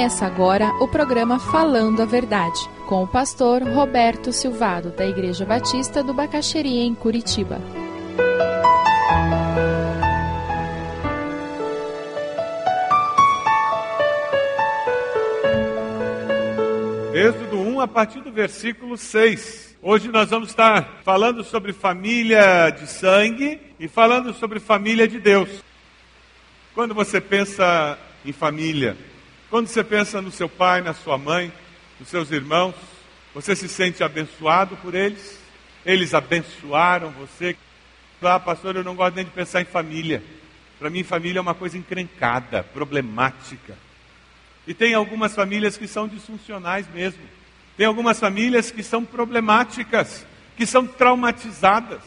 Começa agora o programa Falando a Verdade, com o pastor Roberto Silvado, da Igreja Batista do Bacaxeria, em Curitiba. Êxodo 1, a partir do versículo 6. Hoje nós vamos estar falando sobre família de sangue e falando sobre família de Deus. Quando você pensa em família, quando você pensa no seu pai, na sua mãe, nos seus irmãos, você se sente abençoado por eles? Eles abençoaram você? Ah, pastor, eu não gosto nem de pensar em família. Para mim, família é uma coisa encrencada, problemática. E tem algumas famílias que são disfuncionais mesmo. Tem algumas famílias que são problemáticas, que são traumatizadas.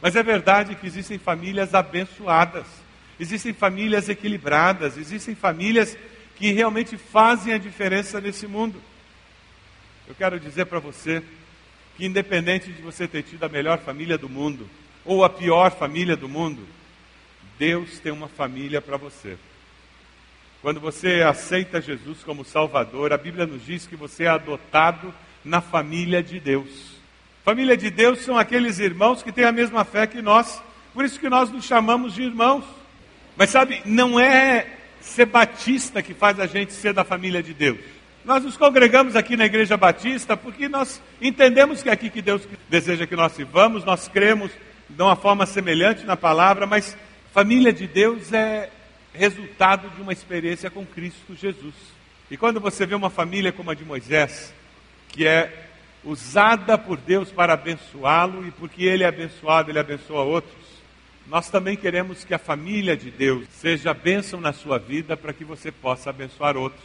Mas é verdade que existem famílias abençoadas, existem famílias equilibradas, existem famílias que realmente fazem a diferença nesse mundo. Eu quero dizer para você que, independente de você ter tido a melhor família do mundo ou a pior família do mundo, Deus tem uma família para você. Quando você aceita Jesus como Salvador, a Bíblia nos diz que você é adotado na família de Deus. Família de Deus são aqueles irmãos que têm a mesma fé que nós, por isso que nós nos chamamos de irmãos. Mas sabe, não é ser batista que faz a gente ser da família de Deus. Nós nos congregamos aqui na Igreja Batista porque nós entendemos que é aqui que Deus deseja que nós vivamos, nós cremos de uma forma semelhante na palavra, mas família de Deus é resultado de uma experiência com Cristo Jesus. E quando você vê uma família como a de Moisés, que é usada por Deus para abençoá-lo, e porque ele é abençoado, ele abençoa outros, nós também queremos que a família de Deus seja bênção na sua vida para que você possa abençoar outros.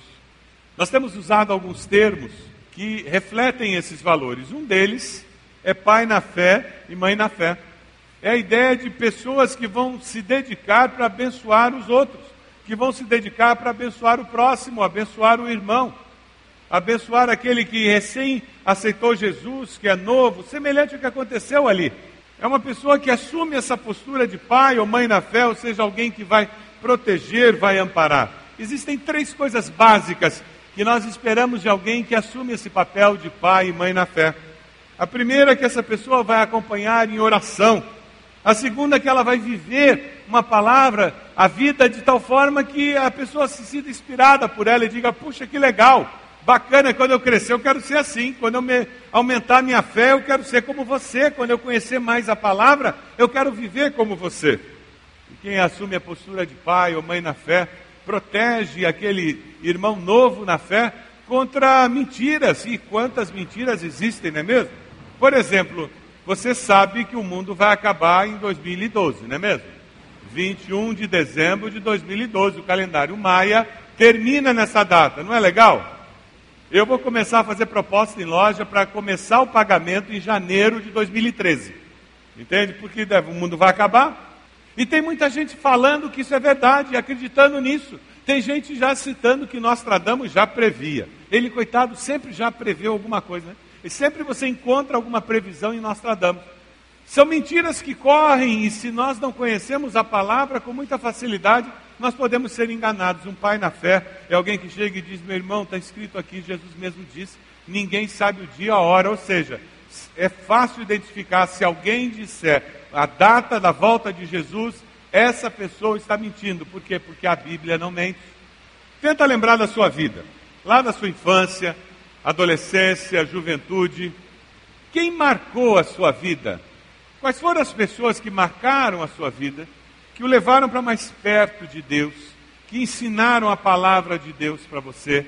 Nós temos usado alguns termos que refletem esses valores. Um deles é pai na fé e mãe na fé. É a ideia de pessoas que vão se dedicar para abençoar os outros, que vão se dedicar para abençoar o próximo, abençoar o irmão, abençoar aquele que recém aceitou Jesus, que é novo, semelhante ao que aconteceu ali. É uma pessoa que assume essa postura de pai ou mãe na fé, ou seja, alguém que vai proteger, vai amparar. Existem três coisas básicas que nós esperamos de alguém que assume esse papel de pai e mãe na fé. A primeira é que essa pessoa vai acompanhar em oração. A segunda é que ela vai viver uma palavra, a vida de tal forma que a pessoa se sinta inspirada por ela e diga: puxa, que legal, bacana, quando eu crescer eu quero ser assim, quando eu me, aumentar a minha fé eu quero ser como você, quando eu conhecer mais a palavra eu quero viver como você. E quem assume a postura de pai ou mãe na fé, protege aquele irmão novo na fé contra mentiras, e quantas mentiras existem, não é mesmo? Por exemplo, você sabe que o mundo vai acabar em 2012, não é mesmo? 21 de dezembro de 2012, o calendário Maia termina nessa data, não é legal? Eu vou começar a fazer proposta em loja para começar o pagamento em janeiro de 2013. Entende? Porque o mundo vai acabar. E tem muita gente falando que isso é verdade, acreditando nisso. Tem gente já citando que Nostradamus já previa. Ele, coitado, sempre já preveu alguma coisa. Né? E sempre você encontra alguma previsão em Nostradamus. São mentiras que correm e se nós não conhecemos a palavra com muita facilidade, nós podemos ser enganados. Um pai na fé é alguém que chega e diz: Meu irmão, está escrito aqui, Jesus mesmo disse, ninguém sabe o dia, a hora. Ou seja, é fácil identificar se alguém disser a data da volta de Jesus, essa pessoa está mentindo. Por quê? Porque a Bíblia não mente. Tenta lembrar da sua vida, lá da sua infância, adolescência, juventude. Quem marcou a sua vida? Quais foram as pessoas que marcaram a sua vida, que o levaram para mais perto de Deus, que ensinaram a palavra de Deus para você?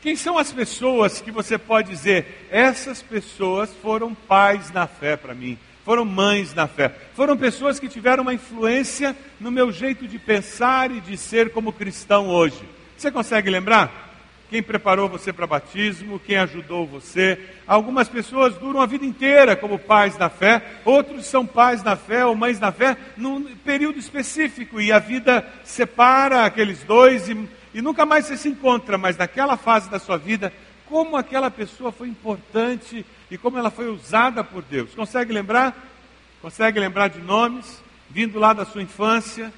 Quem são as pessoas que você pode dizer, essas pessoas foram pais na fé para mim, foram mães na fé, foram pessoas que tiveram uma influência no meu jeito de pensar e de ser como cristão hoje? Você consegue lembrar? Quem preparou você para batismo, quem ajudou você. Algumas pessoas duram a vida inteira como pais na fé, outros são pais na fé ou mães na fé num período específico e a vida separa aqueles dois e, e nunca mais você se encontra, mas naquela fase da sua vida, como aquela pessoa foi importante e como ela foi usada por Deus. Consegue lembrar? Consegue lembrar de nomes? Vindo lá da sua infância,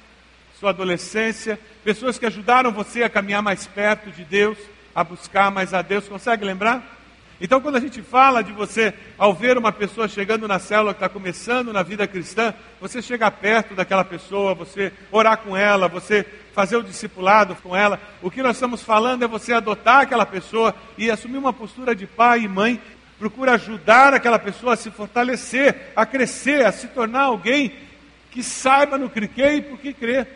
sua adolescência, pessoas que ajudaram você a caminhar mais perto de Deus, a buscar mais a Deus. Consegue lembrar? Então, quando a gente fala de você, ao ver uma pessoa chegando na célula que está começando na vida cristã, você chegar perto daquela pessoa, você orar com ela, você fazer o discipulado com ela, o que nós estamos falando é você adotar aquela pessoa e assumir uma postura de pai e mãe. Procura ajudar aquela pessoa a se fortalecer, a crescer, a se tornar alguém que saiba no que crê e por que crê.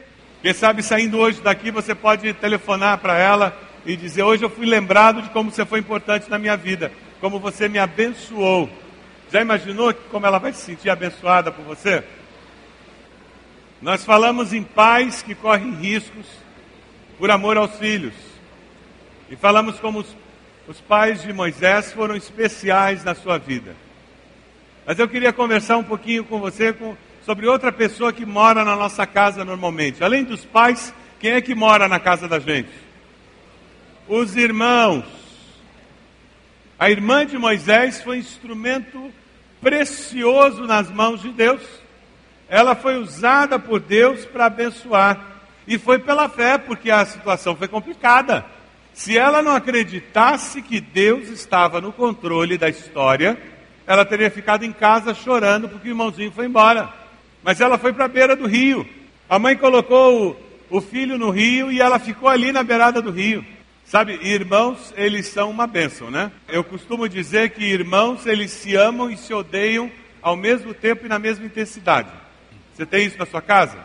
Quem sabe saindo hoje daqui você pode telefonar para ela e dizer: Hoje eu fui lembrado de como você foi importante na minha vida, como você me abençoou. Já imaginou como ela vai se sentir abençoada por você? Nós falamos em pais que correm riscos por amor aos filhos. E falamos como os, os pais de Moisés foram especiais na sua vida. Mas eu queria conversar um pouquinho com você com, sobre outra pessoa que mora na nossa casa normalmente. Além dos pais, quem é que mora na casa da gente? Os irmãos. A irmã de Moisés foi instrumento precioso nas mãos de Deus. Ela foi usada por Deus para abençoar. E foi pela fé, porque a situação foi complicada. Se ela não acreditasse que Deus estava no controle da história, ela teria ficado em casa chorando porque o irmãozinho foi embora. Mas ela foi para a beira do rio. A mãe colocou o, o filho no rio e ela ficou ali na beirada do rio. Sabe, irmãos, eles são uma bênção, né? Eu costumo dizer que irmãos, eles se amam e se odeiam ao mesmo tempo e na mesma intensidade. Você tem isso na sua casa?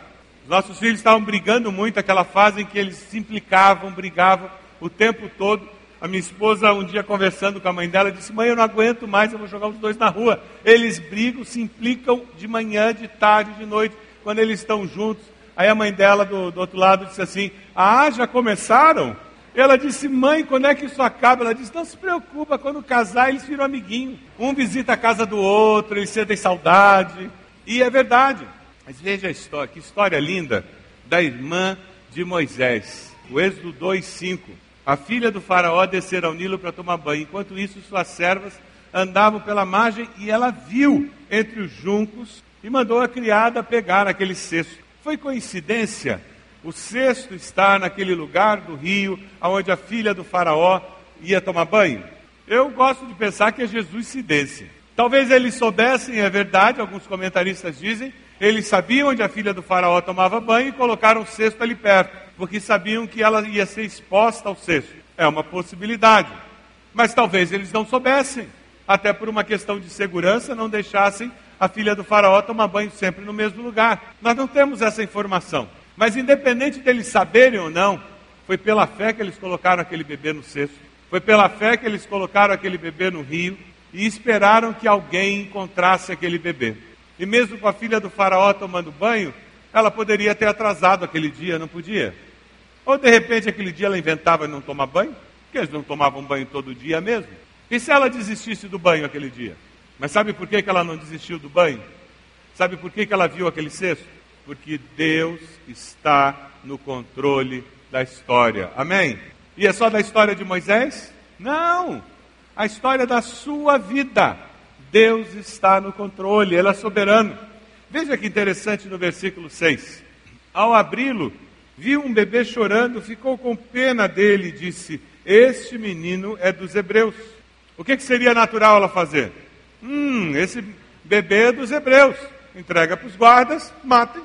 Os nossos filhos estavam brigando muito, aquela fase em que eles se implicavam, brigavam o tempo todo. A minha esposa, um dia conversando com a mãe dela, disse: Mãe, eu não aguento mais, eu vou jogar os dois na rua. Eles brigam, se implicam de manhã, de tarde, de noite, quando eles estão juntos. Aí a mãe dela, do, do outro lado, disse assim: Ah, já começaram? Ela disse, mãe, quando é que isso acaba? Ela disse, não se preocupa, quando casar eles viram amiguinho. Um visita a casa do outro, eles sentem saudade. E é verdade. Mas veja a história, que história linda da irmã de Moisés. O Êxodo 2,5. A filha do faraó descer ao Nilo para tomar banho. Enquanto isso, suas servas andavam pela margem e ela viu entre os juncos e mandou a criada pegar aquele cesto. Foi coincidência o cesto está naquele lugar do rio onde a filha do faraó ia tomar banho. Eu gosto de pensar que é Jesus se desse. Talvez eles soubessem, é verdade, alguns comentaristas dizem, eles sabiam onde a filha do faraó tomava banho e colocaram o cesto ali perto, porque sabiam que ela ia ser exposta ao cesto. É uma possibilidade. Mas talvez eles não soubessem, até por uma questão de segurança, não deixassem a filha do faraó tomar banho sempre no mesmo lugar. Nós não temos essa informação. Mas independente deles saberem ou não, foi pela fé que eles colocaram aquele bebê no cesto. Foi pela fé que eles colocaram aquele bebê no rio e esperaram que alguém encontrasse aquele bebê. E mesmo com a filha do faraó tomando banho, ela poderia ter atrasado aquele dia, não podia? Ou de repente aquele dia ela inventava não tomar banho? Porque eles não tomavam banho todo dia mesmo. E se ela desistisse do banho aquele dia? Mas sabe por que, ela não desistiu do banho? Sabe por que, que ela viu aquele cesto? Porque Deus está no controle da história. Amém? E é só da história de Moisés? Não! A história da sua vida. Deus está no controle, Ele é soberano. Veja que interessante no versículo 6. Ao abri-lo, viu um bebê chorando, ficou com pena dele e disse: Este menino é dos hebreus. O que, que seria natural ela fazer? Hum, esse bebê é dos hebreus. Entrega para os guardas, matem.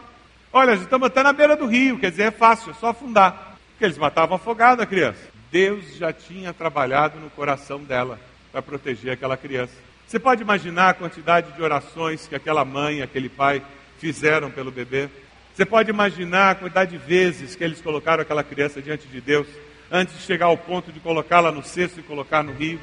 Olha, estamos até na beira do rio, quer dizer, é fácil, é só afundar. Porque eles matavam afogado a criança. Deus já tinha trabalhado no coração dela para proteger aquela criança. Você pode imaginar a quantidade de orações que aquela mãe, aquele pai fizeram pelo bebê? Você pode imaginar a quantidade de vezes que eles colocaram aquela criança diante de Deus, antes de chegar ao ponto de colocá-la no cesto e colocar no rio?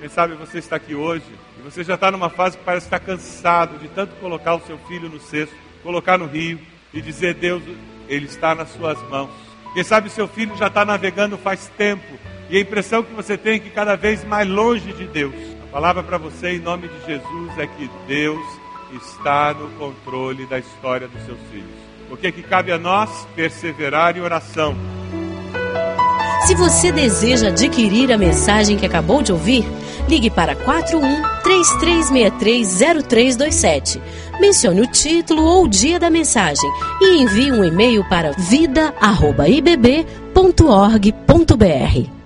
Quem sabe você está aqui hoje e você já está numa fase que parece estar cansado de tanto colocar o seu filho no cesto, colocar no rio, e dizer: Deus, Ele está nas suas mãos. Quem sabe seu filho já está navegando faz tempo e a impressão que você tem é que cada vez mais longe de Deus. A palavra para você em nome de Jesus é que Deus está no controle da história dos seus filhos. O que, é que cabe a nós? Perseverar em oração. Se você deseja adquirir a mensagem que acabou de ouvir, Ligue para 41 33630327. Mencione o título ou o dia da mensagem e envie um e-mail para vida@ibb.org.br.